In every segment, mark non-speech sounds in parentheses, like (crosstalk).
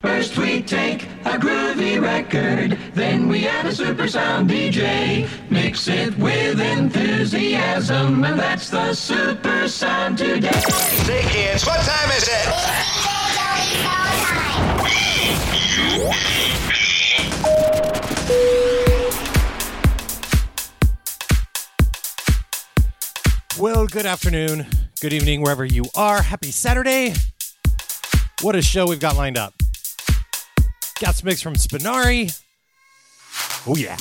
First we take a groovy record, then we add a super sound DJ. Mix it with enthusiasm, and that's the super sound today. Say kids, what time is it? Well, good afternoon, good evening, wherever you are. Happy Saturday. What a show we've got lined up. Got some mix from Spinari. Oh, yeah.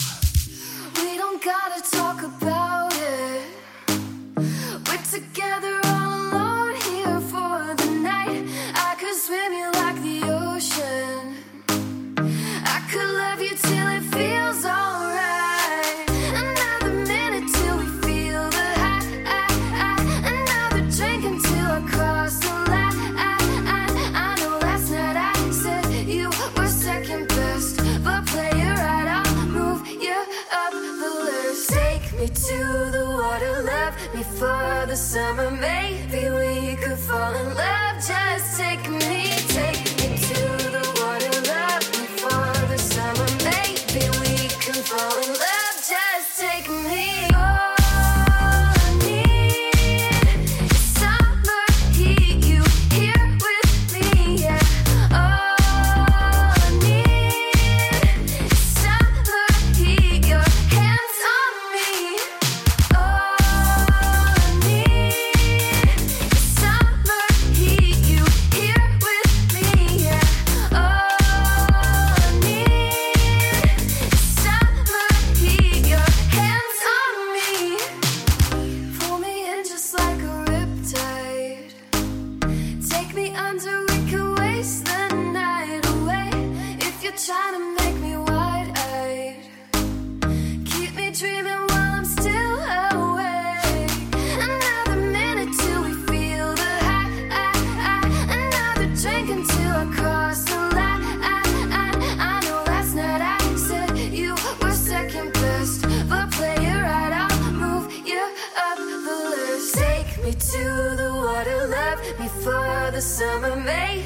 summer made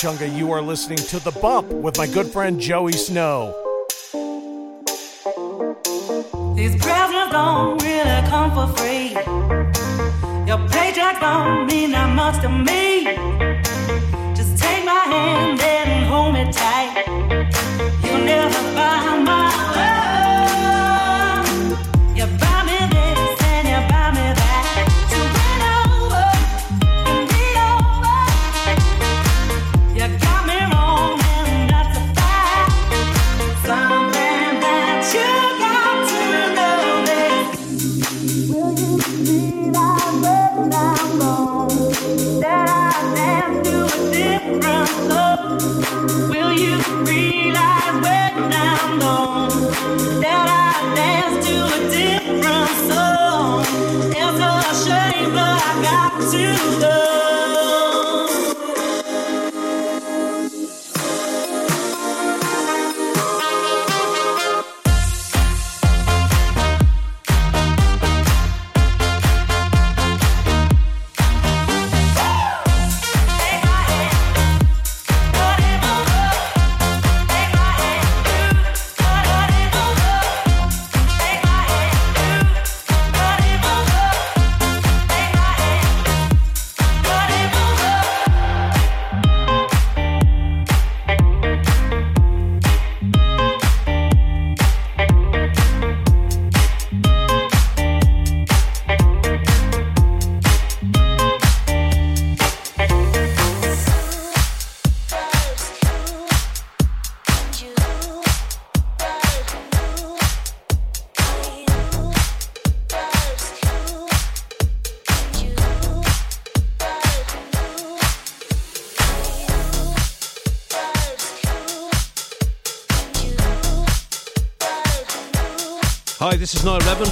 Chunga. You are listening to The Bump with my good friend Joey Snow.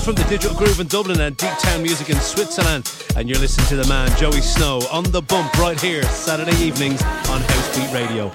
from the Digital Groove in Dublin and Deep Town Music in Switzerland. And you're listening to the man, Joey Snow, on the bump right here, Saturday evenings on House Beat Radio.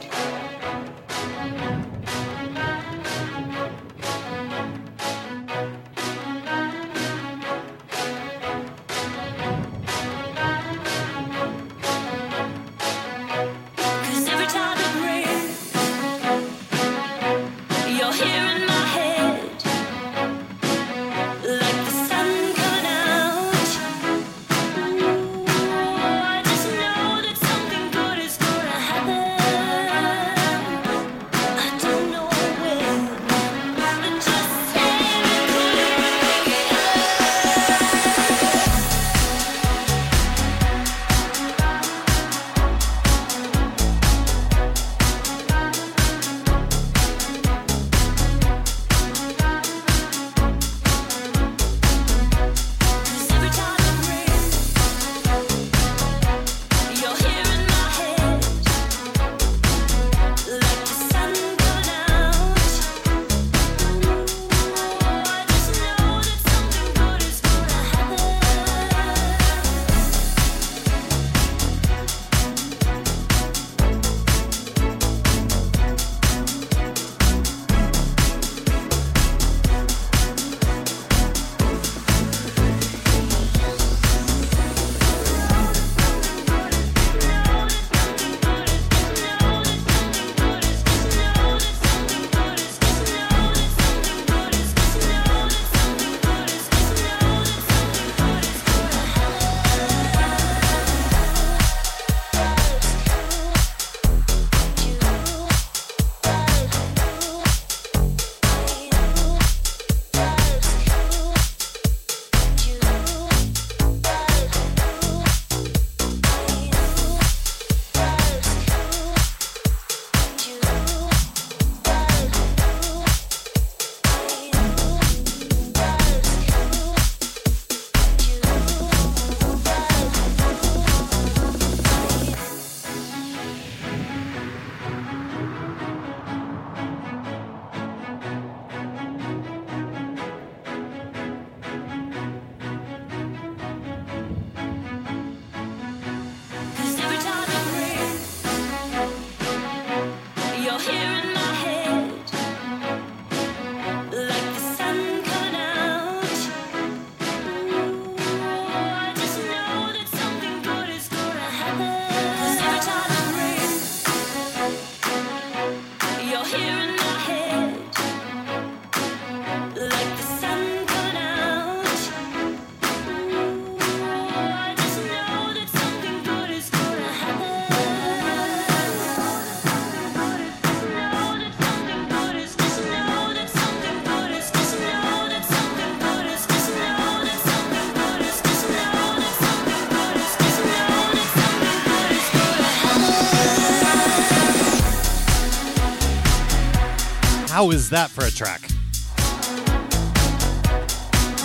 How is that for a track?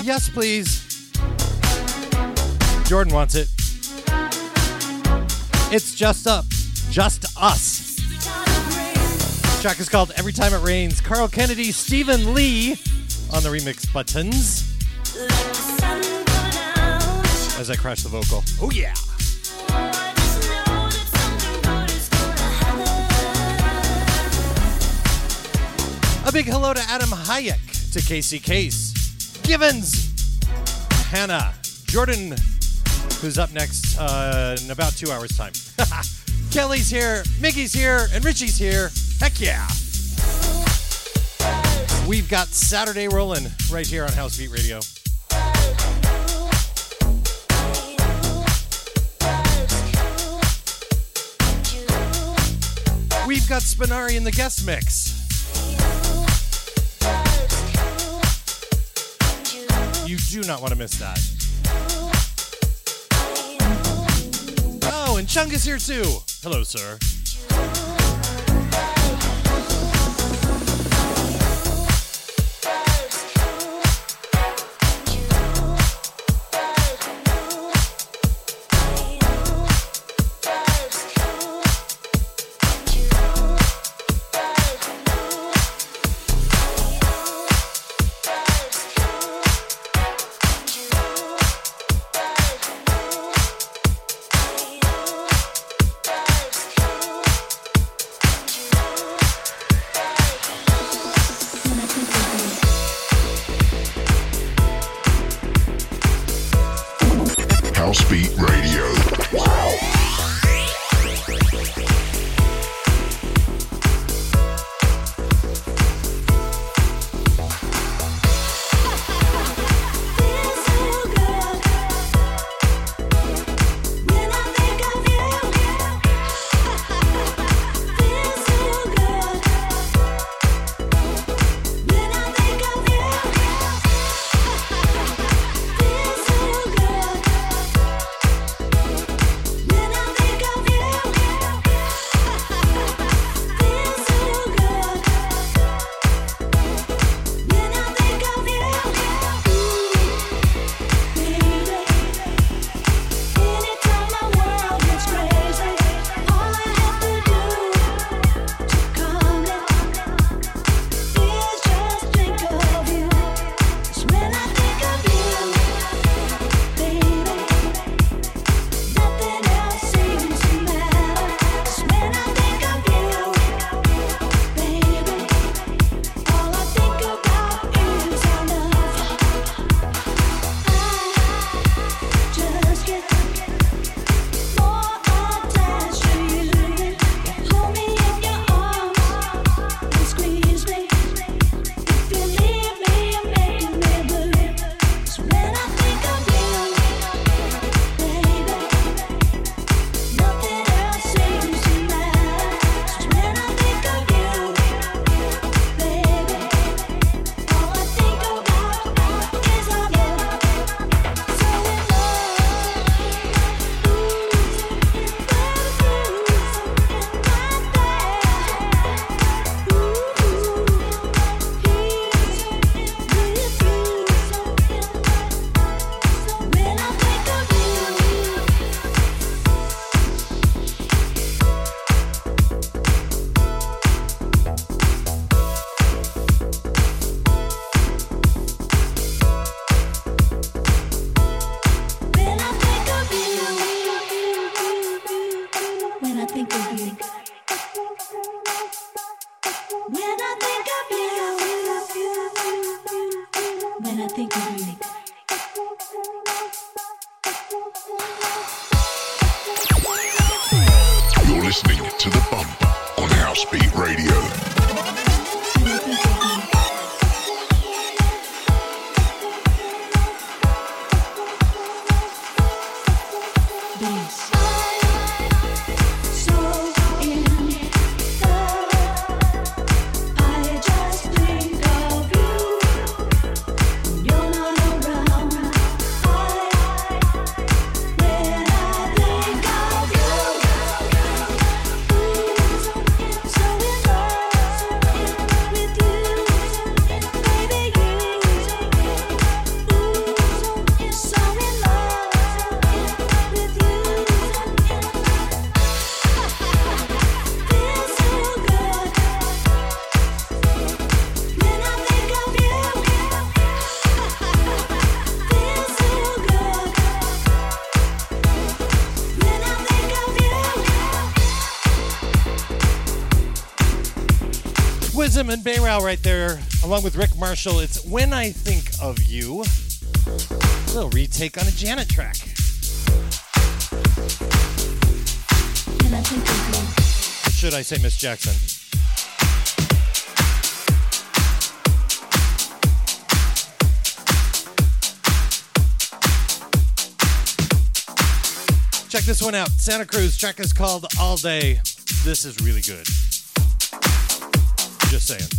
Yes, please. Jordan wants it. It's just up, just us. track is called Every Time It Rains. Carl Kennedy, Stephen Lee on the remix buttons. As I crash the vocal. Oh, yeah. A big hello to Adam Hayek, to Casey Case, Givens, Hannah, Jordan, who's up next uh, in about two hours' time. (laughs) Kelly's here, Mickey's here, and Richie's here. Heck yeah! We've got Saturday rolling right here on House Beat Radio. We've got Spinari in the guest mix. You do not want to miss that. Oh, and Chung is here too. Hello, sir. When I think of you. You're listening to The Bump on Housebeat Radio. And Bayrow right there, along with Rick Marshall. It's When I Think of You. A little retake on a Janet track. Should I say Miss Jackson? Check this one out. Santa Cruz track is called All Day. This is really good. Just saying.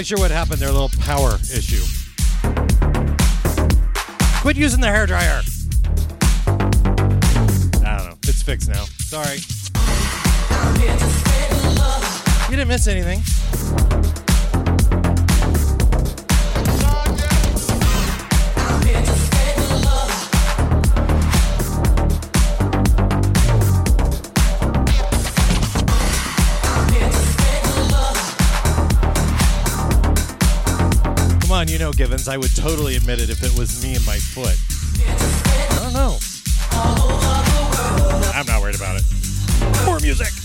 Quite sure what happened. Their little power issue. Quit using the hair dryer. I don't know. It's fixed now. Sorry. You didn't miss anything. On, you know, Givens, I would totally admit it if it was me and my foot. I don't know. I'm not worried about it. More music.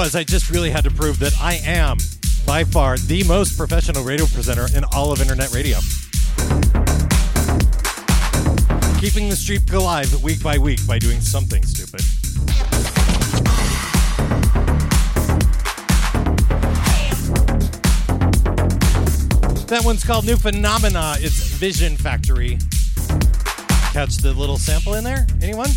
Was? I just really had to prove that I am, by far, the most professional radio presenter in all of internet radio. Keeping the streak alive week by week by doing something stupid. That one's called New Phenomena. It's Vision Factory. Catch the little sample in there? Anyone?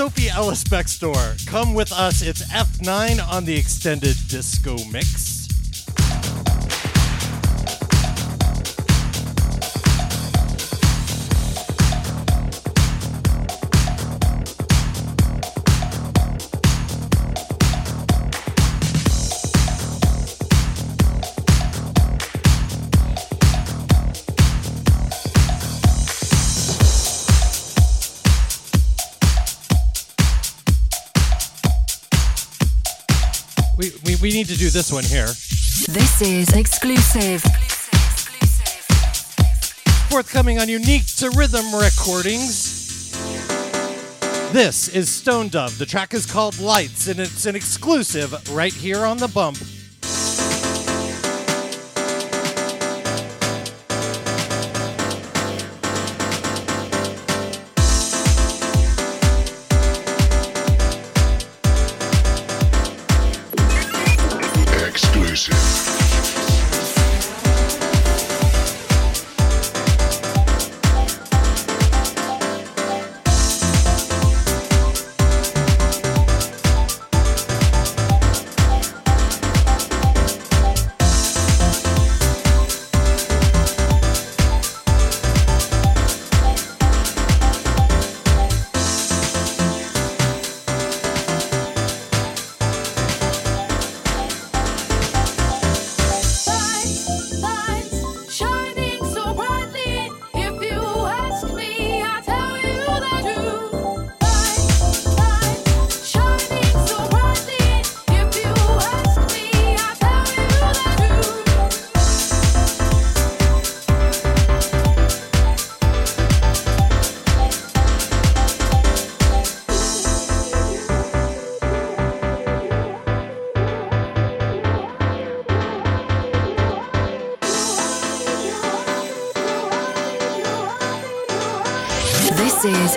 Sophie Ellis Bextor. Come with us. It's F9 on the extended disco mix. Need to do this one here. This is exclusive. Forthcoming on Unique to Rhythm Recordings. This is Stone Dove. The track is called Lights, and it's an exclusive right here on the bump.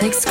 This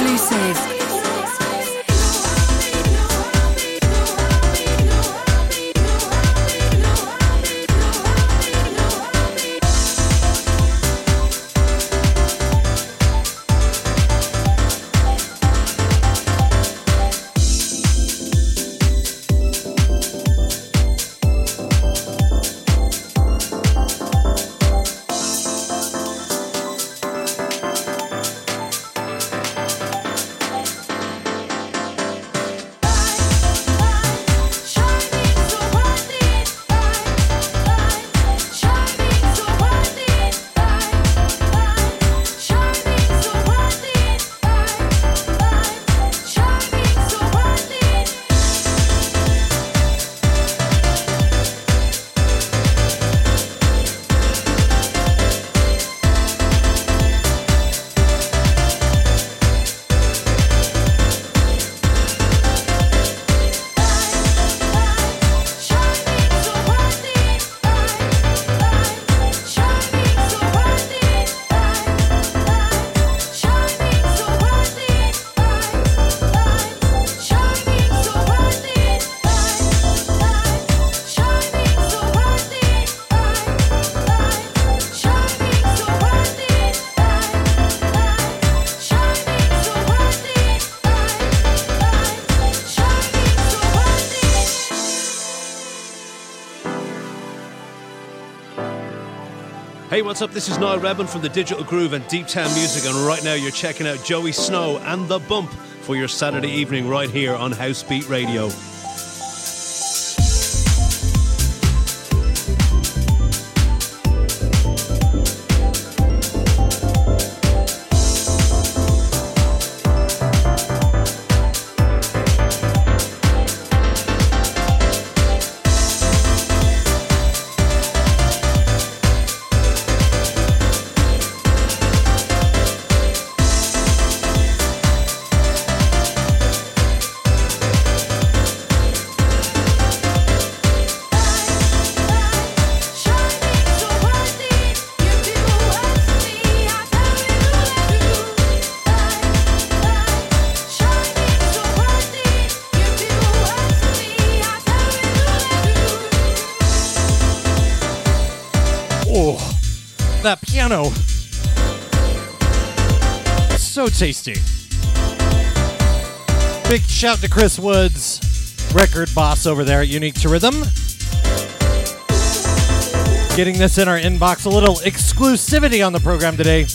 Hey, what's up? This is Niall Rebin from the Digital Groove and Deep Town Music, and right now you're checking out Joey Snow and The Bump for your Saturday evening right here on House Beat Radio. Tasty. Big shout to Chris Woods, record boss over there at Unique to Rhythm. Getting this in our inbox, a little exclusivity on the program today.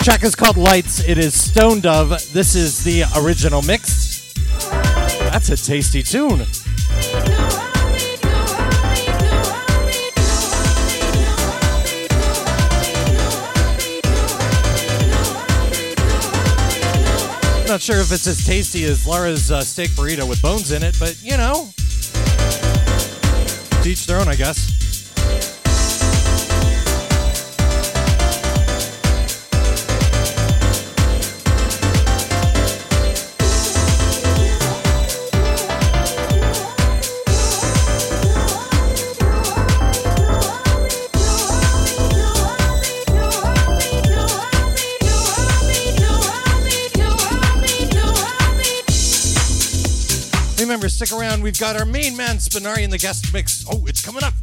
Track is called Lights. It is Stone Dove. This is the original mix. That's a tasty tune. Not sure if it's as tasty as Laura's uh, steak burrito with bones in it, but you know, each their own, I guess. Remember, stick around. We've got our main man Spinari in the guest mix. Oh, it's coming up.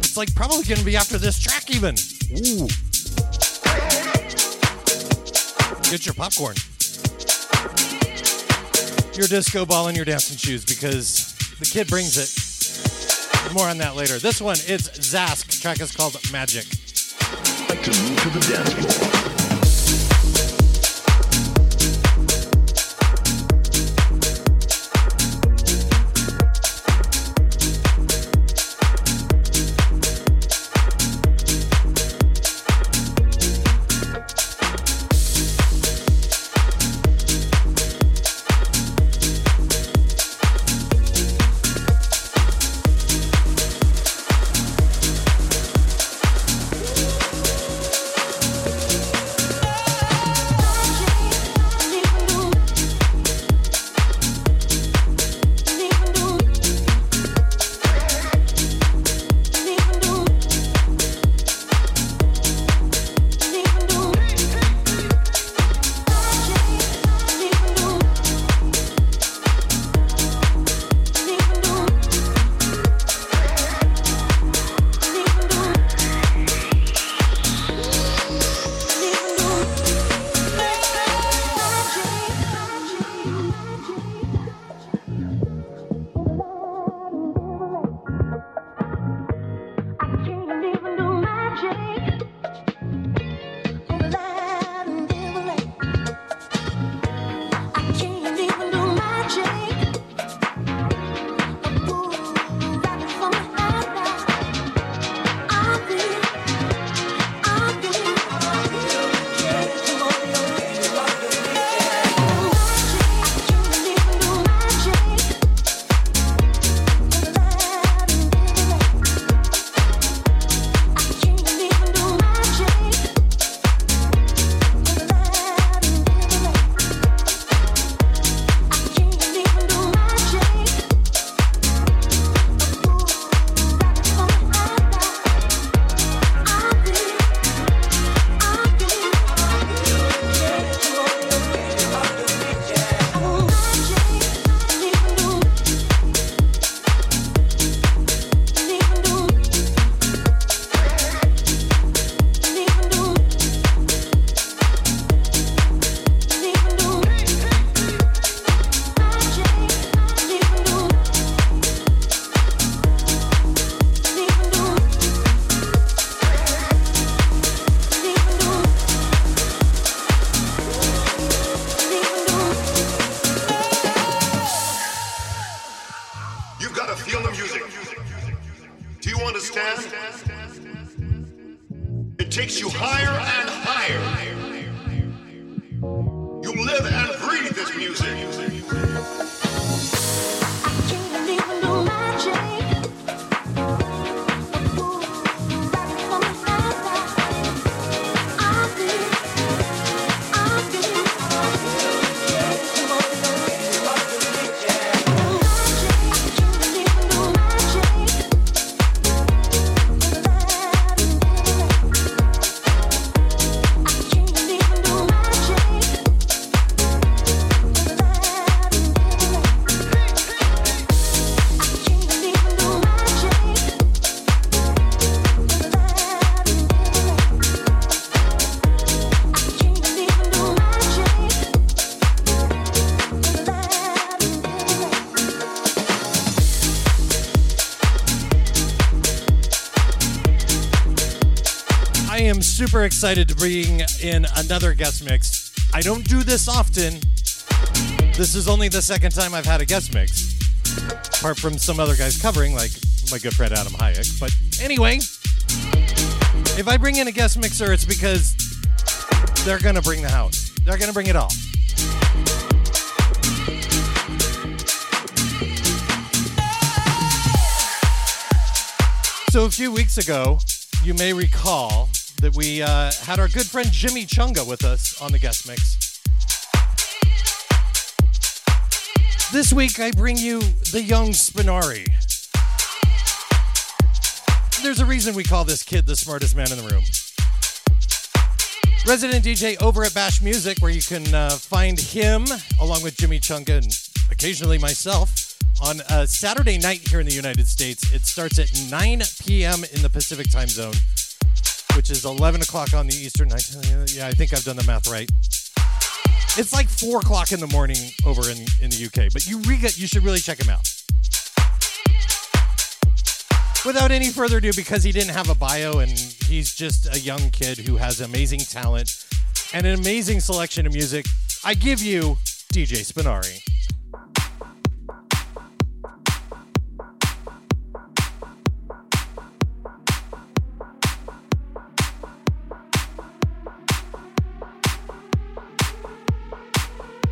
It's like probably going to be after this track, even. Ooh. Get your popcorn, your disco ball, and your dancing shoes because the kid brings it. More on that later. This one is Zask. Track is called Magic. Like to move to the dance floor. Super excited to bring in another guest mix. I don't do this often. This is only the second time I've had a guest mix, apart from some other guys covering, like my good friend Adam Hayek. But anyway, if I bring in a guest mixer, it's because they're gonna bring the house. They're gonna bring it all. So a few weeks ago, you may recall that we uh, had our good friend Jimmy Chunga with us on the guest mix. This week, I bring you the young Spinari. There's a reason we call this kid the smartest man in the room. Resident DJ over at Bash Music, where you can uh, find him along with Jimmy Chunga and occasionally myself on a Saturday night here in the United States. It starts at 9 p.m. in the Pacific time zone, which is 11 o'clock on the Eastern. Uh, yeah, I think I've done the math right. It's like 4 o'clock in the morning over in, in the UK, but you, re- you should really check him out. Without any further ado, because he didn't have a bio and he's just a young kid who has amazing talent and an amazing selection of music, I give you DJ Spinari.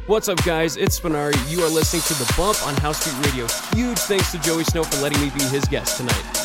What's up, guys? It's Spinari. You are listening to The Bump on House Beat Radio. Huge thanks to Joey Snow for letting me be his guest tonight.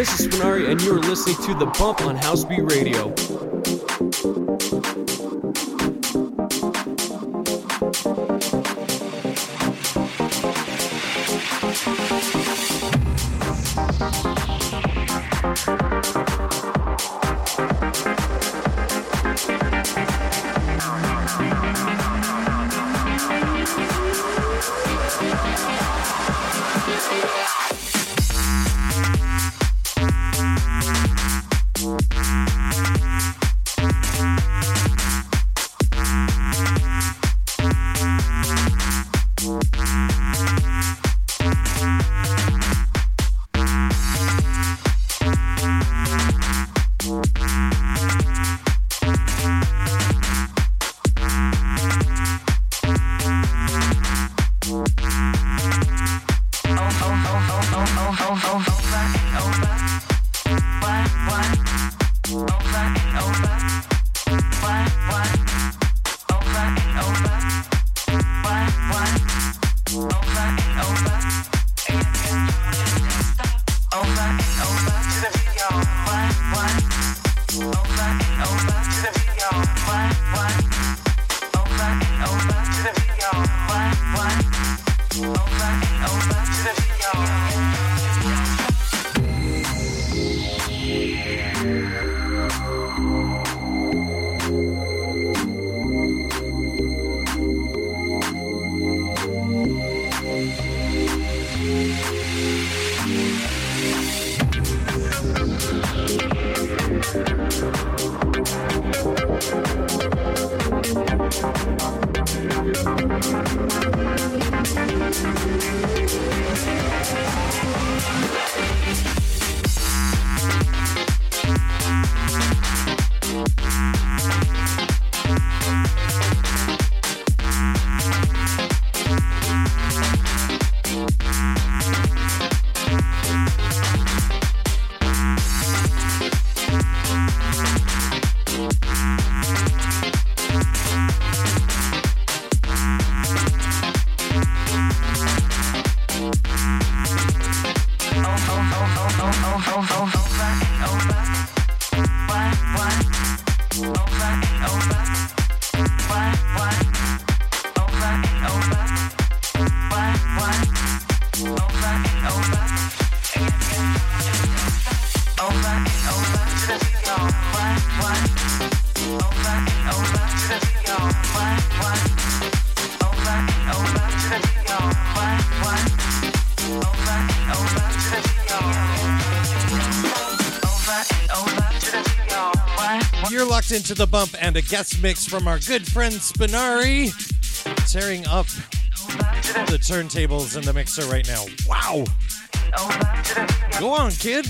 This is Spinari, and you're listening to The Bump on Housebeat Radio. Into the bump and a guest mix from our good friend Spinari, tearing up the turntables in the mixer right now. Wow. Go on, kid.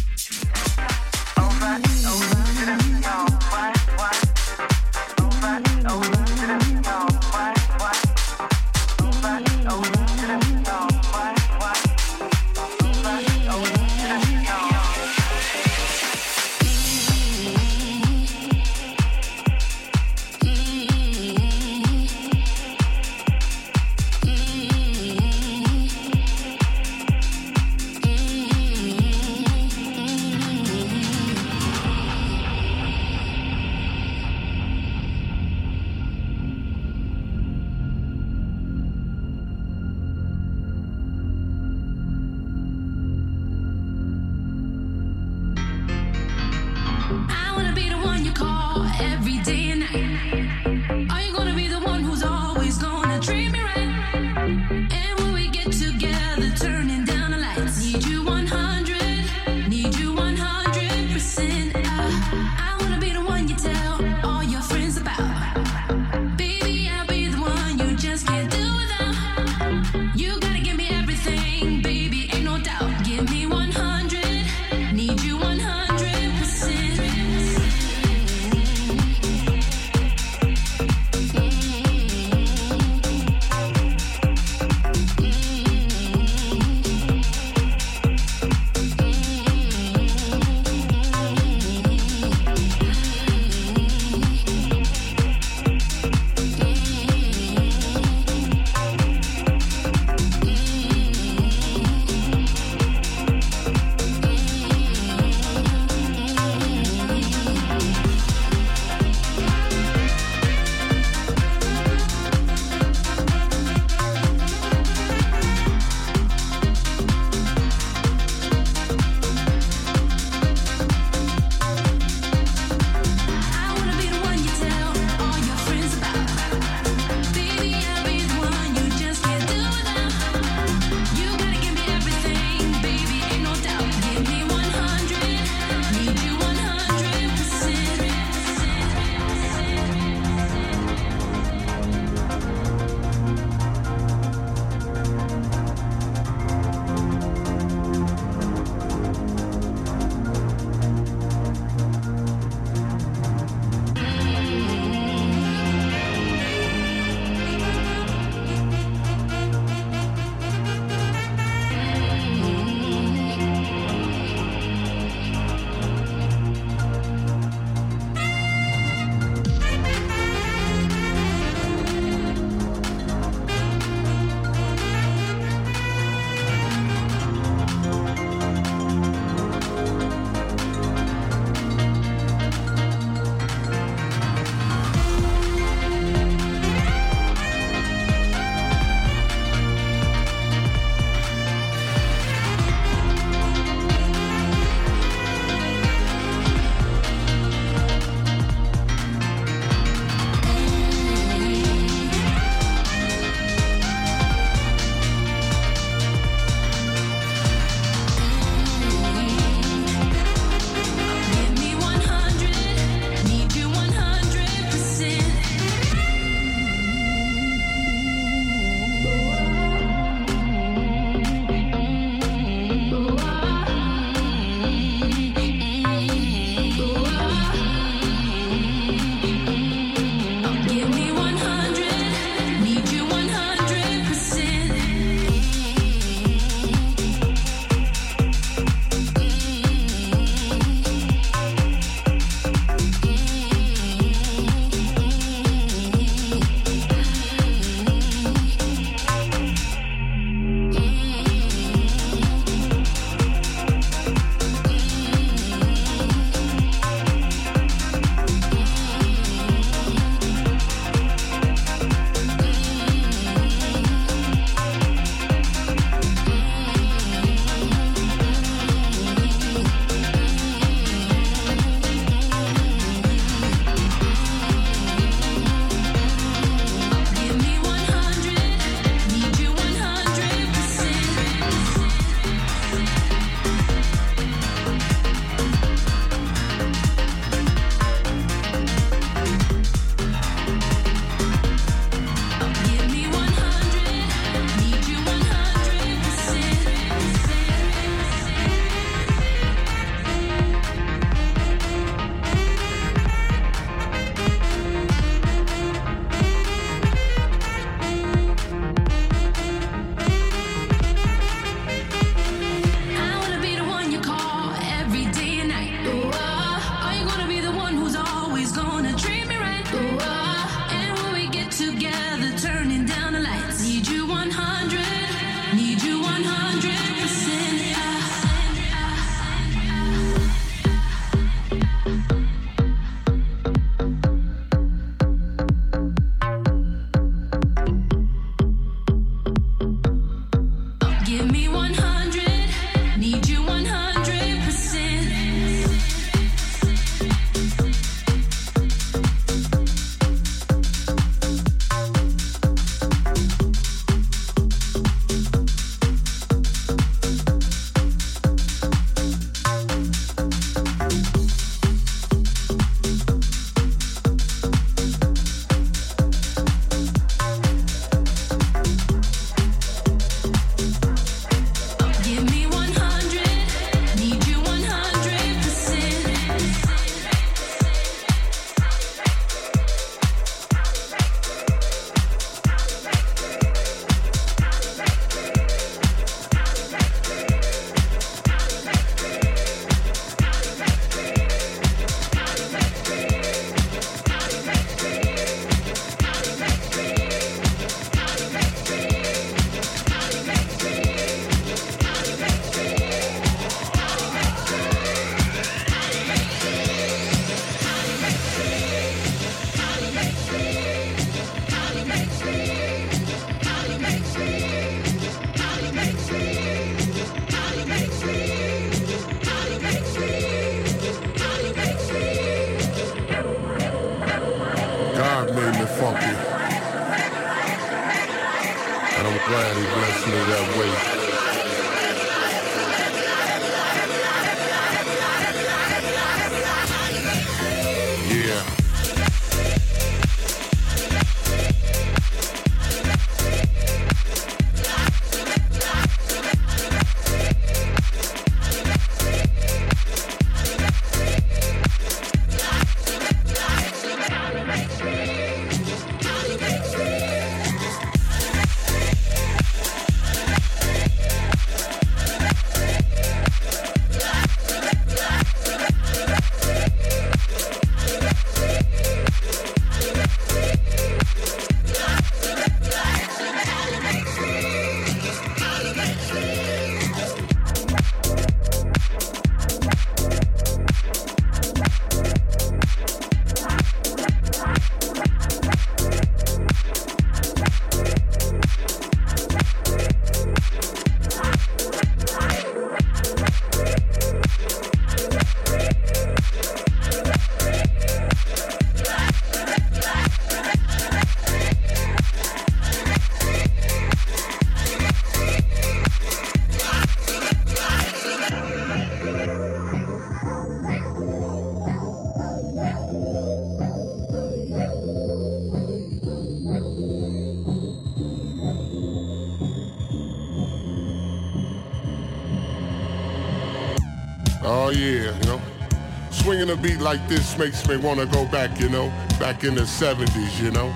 Like this makes me wanna go back, you know, back in the 70s, you know.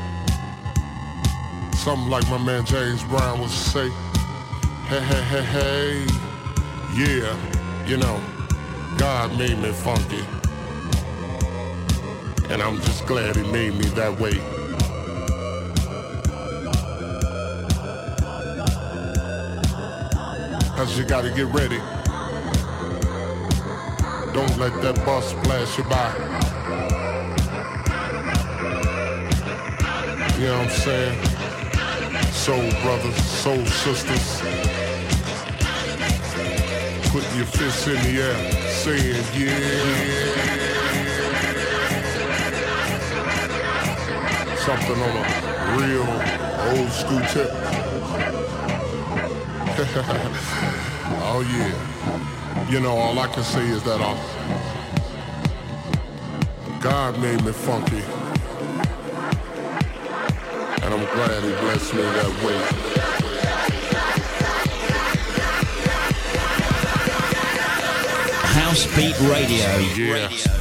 Something like my man James Brown would say, hey, hey, hey, hey, yeah, you know, God made me funky. And I'm just glad he made me that way. Cause you gotta get ready. Let that bus flash you by. You know what I'm saying? Soul brothers, soul sisters. Put your fists in the air, saying yeah. Something on a real old school tip. (laughs) oh yeah. You know, all I can say is that uh, God made me funky. And I'm glad he blessed me that way. House Beat Radio. Yeah. Yeah.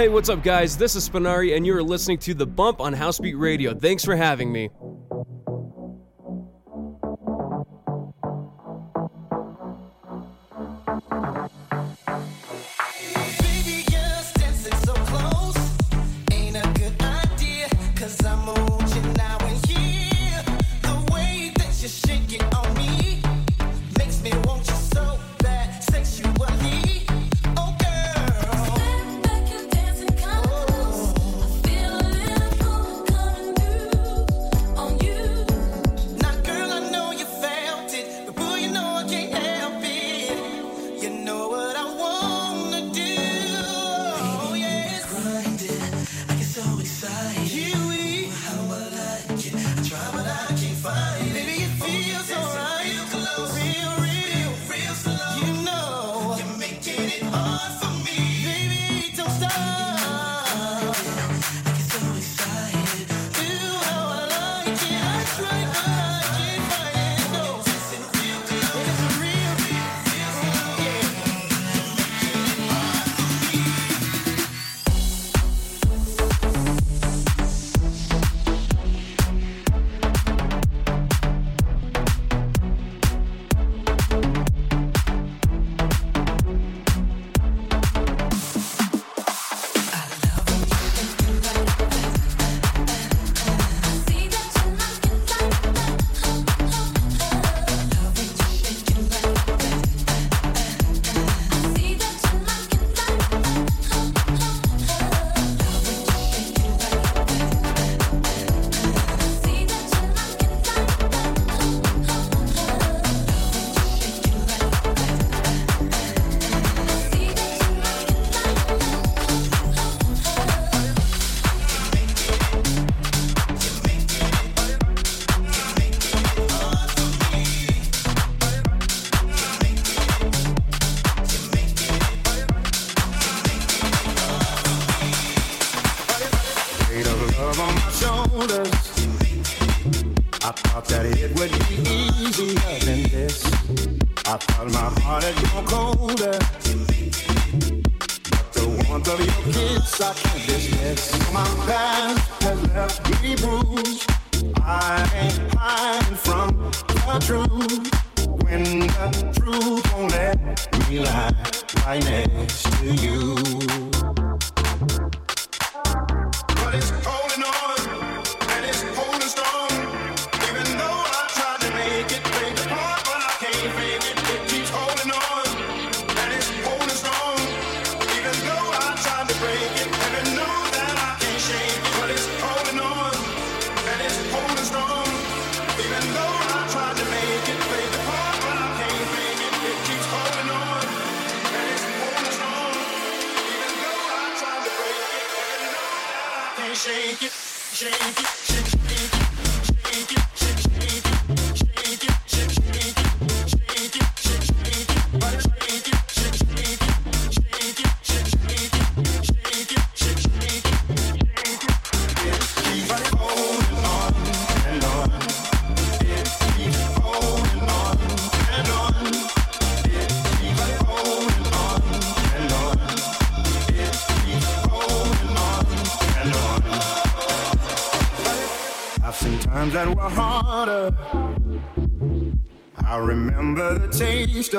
Hey, what's up, guys? This is Spinari, and you are listening to The Bump on Housebeat Radio. Thanks for having me.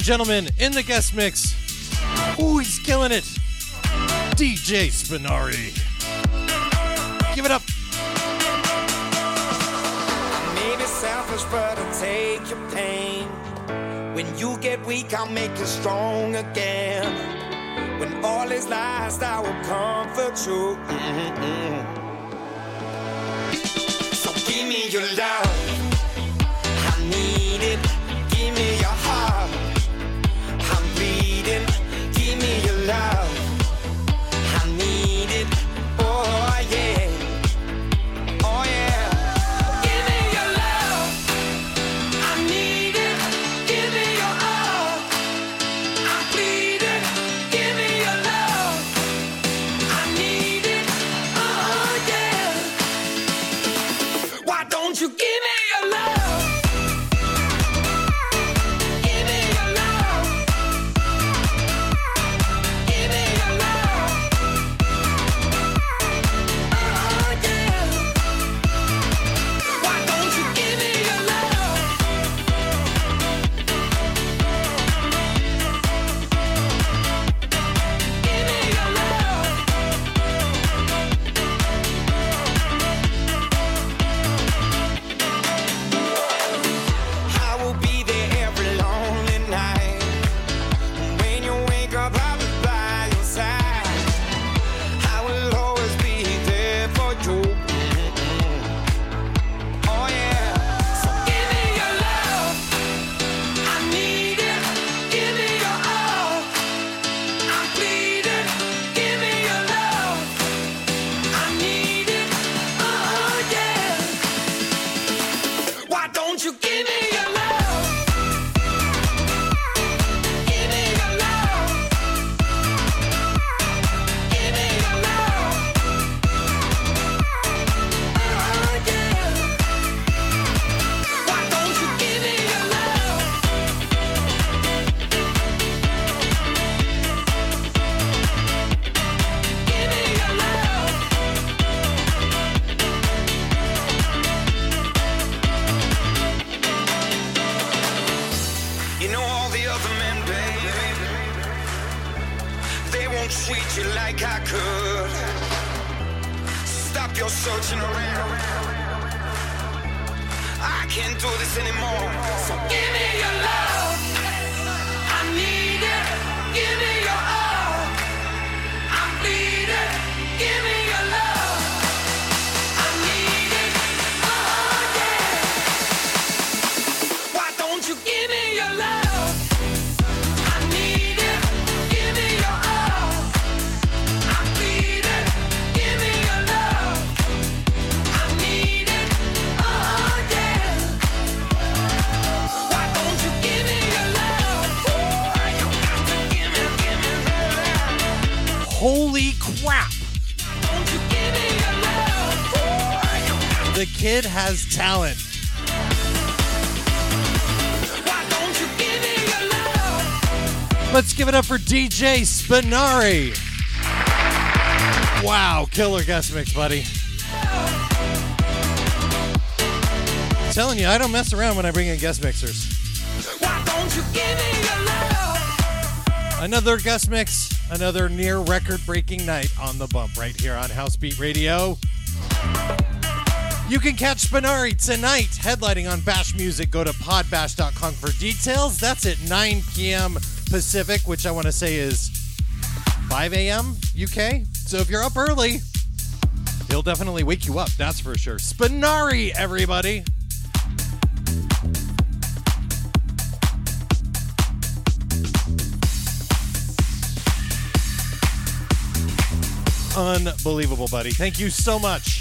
And gentlemen, in the guest mix, ooh, he's killing it. DJ Spinari. Give it up. I may be selfish, but I'll take your pain. When you get weak, I'll make you strong again. When all is lost, I will comfort you. Mm-mm. So give me your love. Spinari. Wow, killer guest mix, buddy. telling you, I don't mess around when I bring in guest mixers. Why don't you give me your love? Another guest mix, another near record breaking night on the bump right here on Housebeat Radio. You can catch Spinari tonight headlining on Bash Music. Go to podbash.com for details. That's at 9 p.m. Pacific, which I want to say is 5 a.m. UK. So if you're up early, he'll definitely wake you up. That's for sure. Spinari, everybody. Unbelievable, buddy. Thank you so much.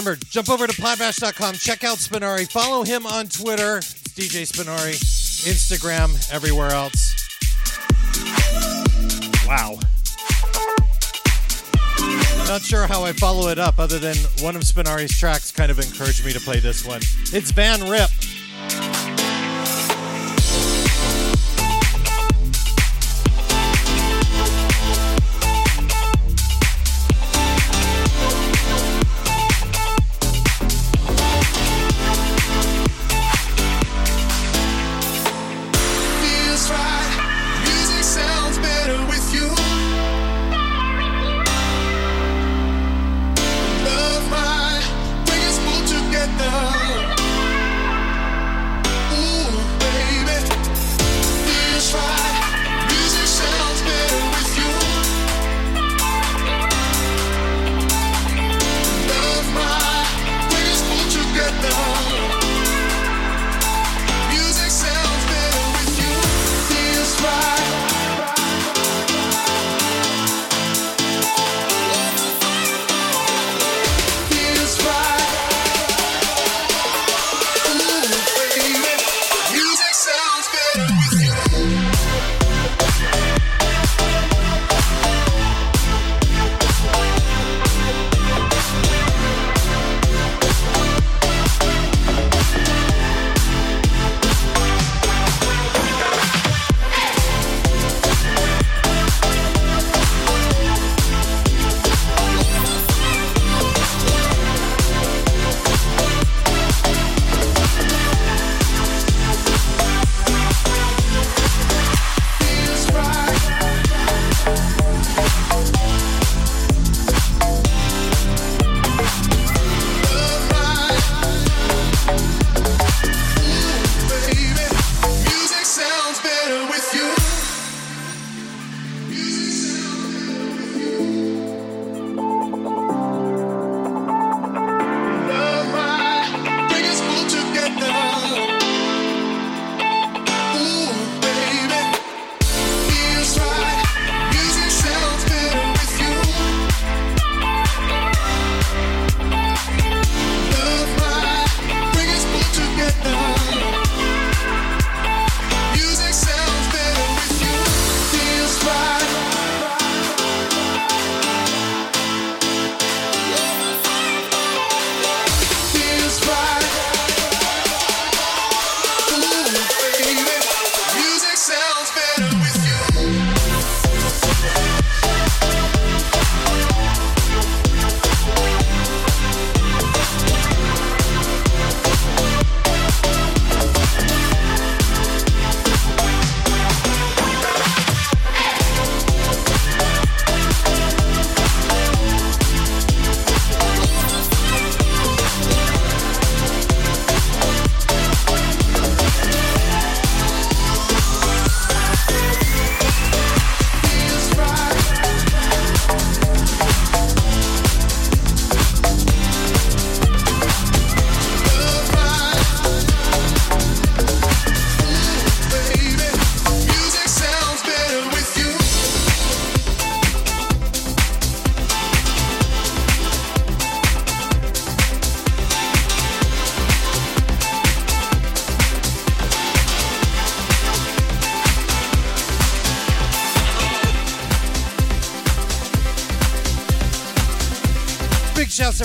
Remember, jump over to podbash.com, check out Spinari, follow him on Twitter, it's DJ Spinari, Instagram, everywhere else. Wow. Not sure how I follow it up other than one of Spinari's tracks kind of encouraged me to play this one. It's Van Rip.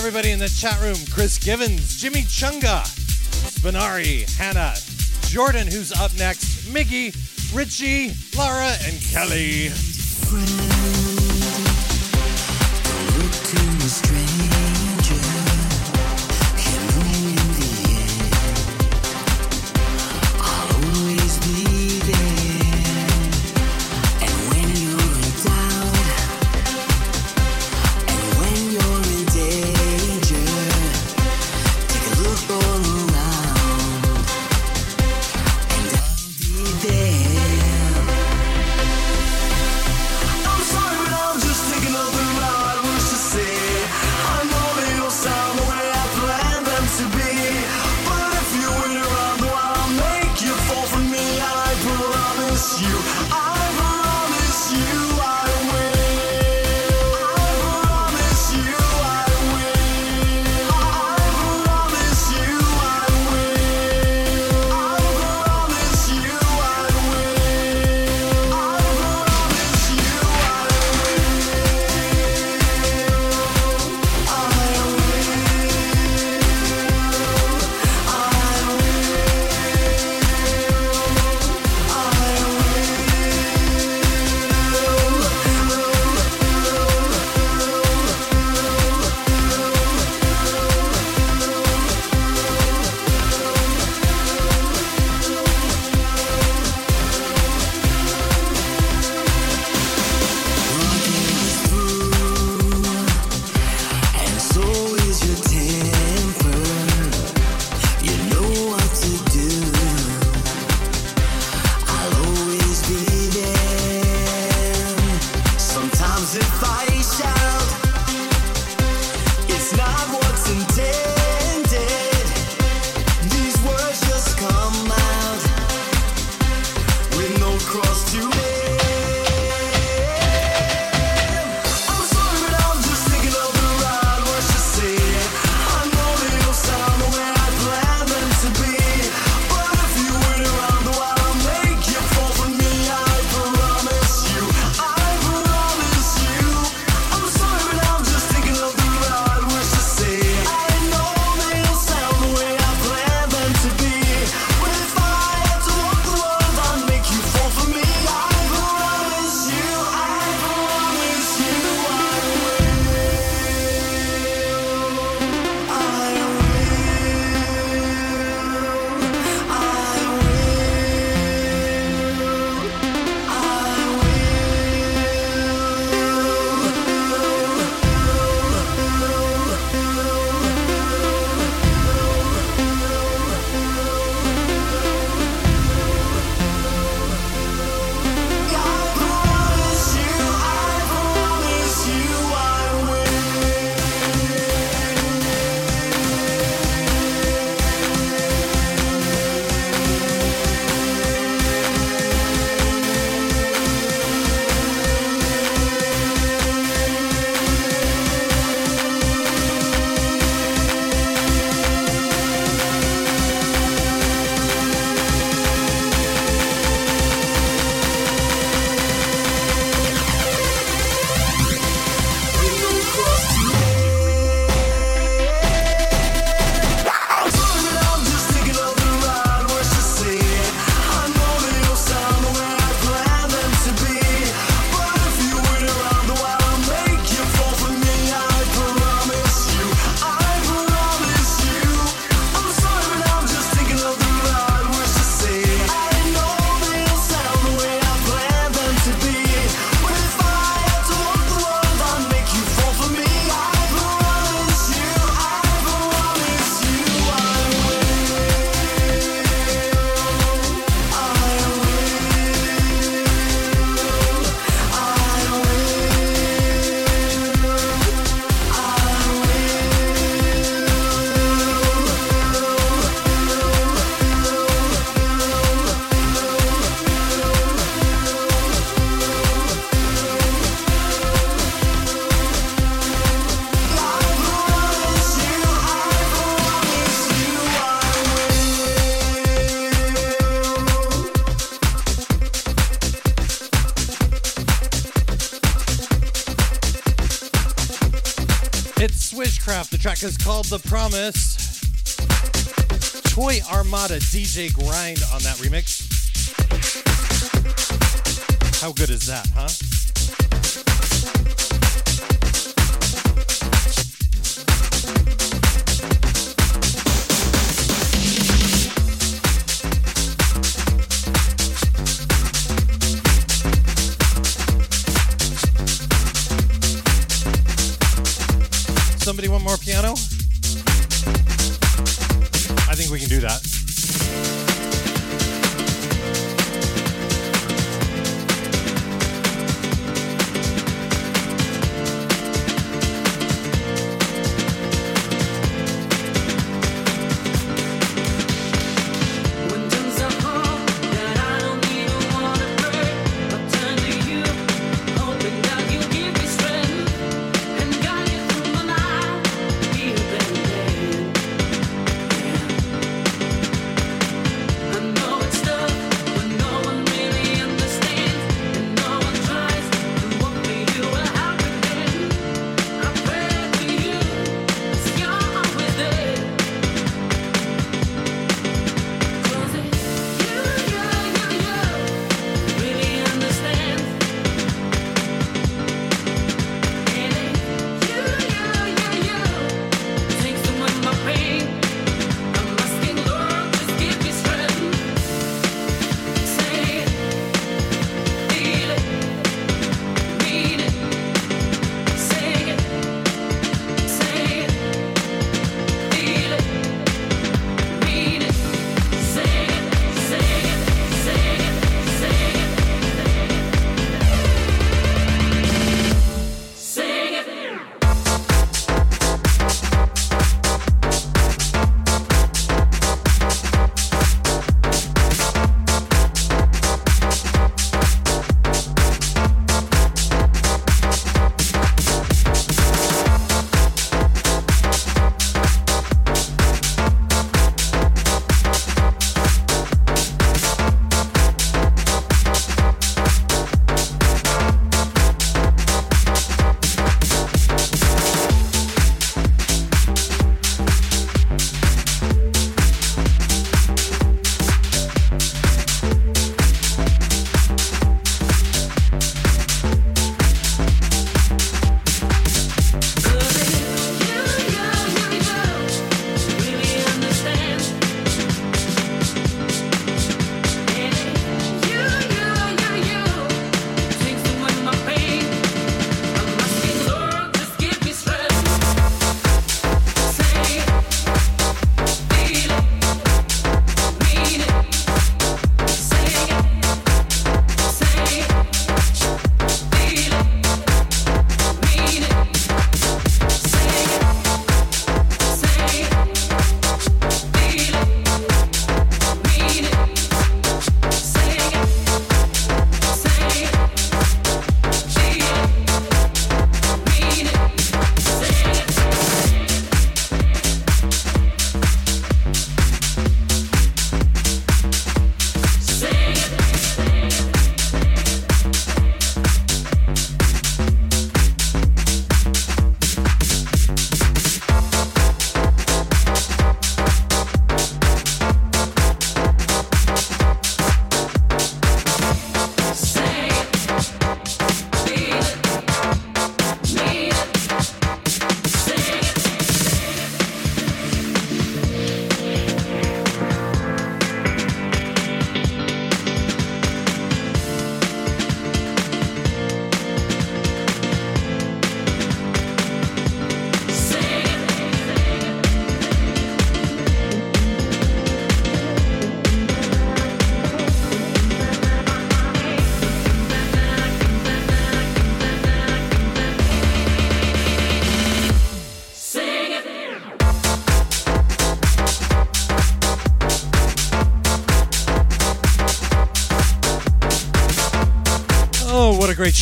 everybody in the chat room Chris Givens, Jimmy Chunga, Spinari, Hannah, Jordan, who's up next, Miggy, Richie, Lara, and Kelly. Track is called The Promise. Toy Armada DJ Grind on that remix. How good is that, huh?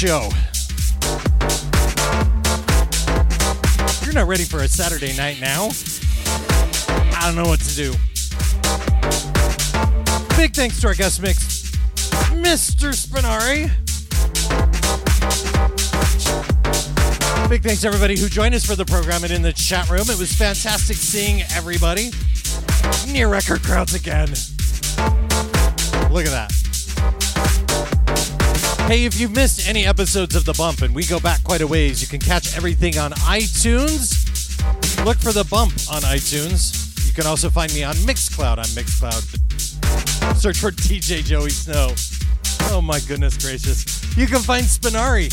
Show. If you're not ready for a Saturday night now, I don't know what to do. Big thanks to our guest mix, Mr. Spinari. Big thanks to everybody who joined us for the program and in the chat room. It was fantastic seeing everybody. Near record crowds again. Look at that. Hey, if you've missed any episodes of The Bump, and we go back quite a ways, you can catch everything on iTunes. Look for The Bump on iTunes. You can also find me on Mixcloud on Mixcloud. Search for DJ Joey Snow. Oh my goodness gracious. You can find Spinari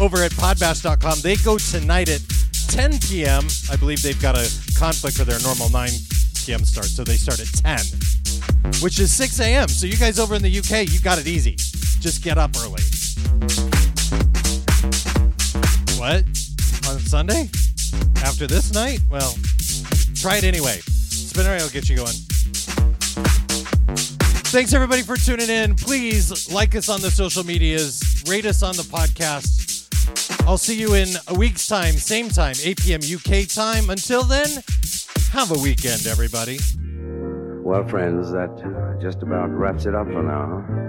over at podbash.com. They go tonight at 10 p.m. I believe they've got a conflict for their normal 9 p.m. start, so they start at 10, which is 6 a.m. So you guys over in the UK, you got it easy. Just get up early. What? On Sunday? After this night? Well, try it anyway. Spinari will get you going. Thanks everybody for tuning in. Please like us on the social medias, rate us on the podcast. I'll see you in a week's time, same time, 8 p.m. UK time. Until then, have a weekend, everybody. Well, friends, that uh, just about wraps it up for now.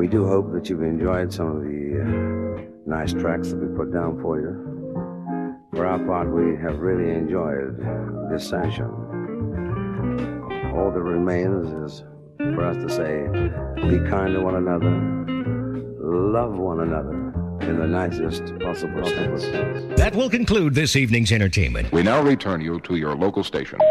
We do hope that you've enjoyed some of the uh, nice tracks that we put down for you. For our part, we have really enjoyed this session. All that remains is for us to say, be kind to one another, love one another in the nicest possible sense. That will conclude this evening's entertainment. We now return you to your local stations.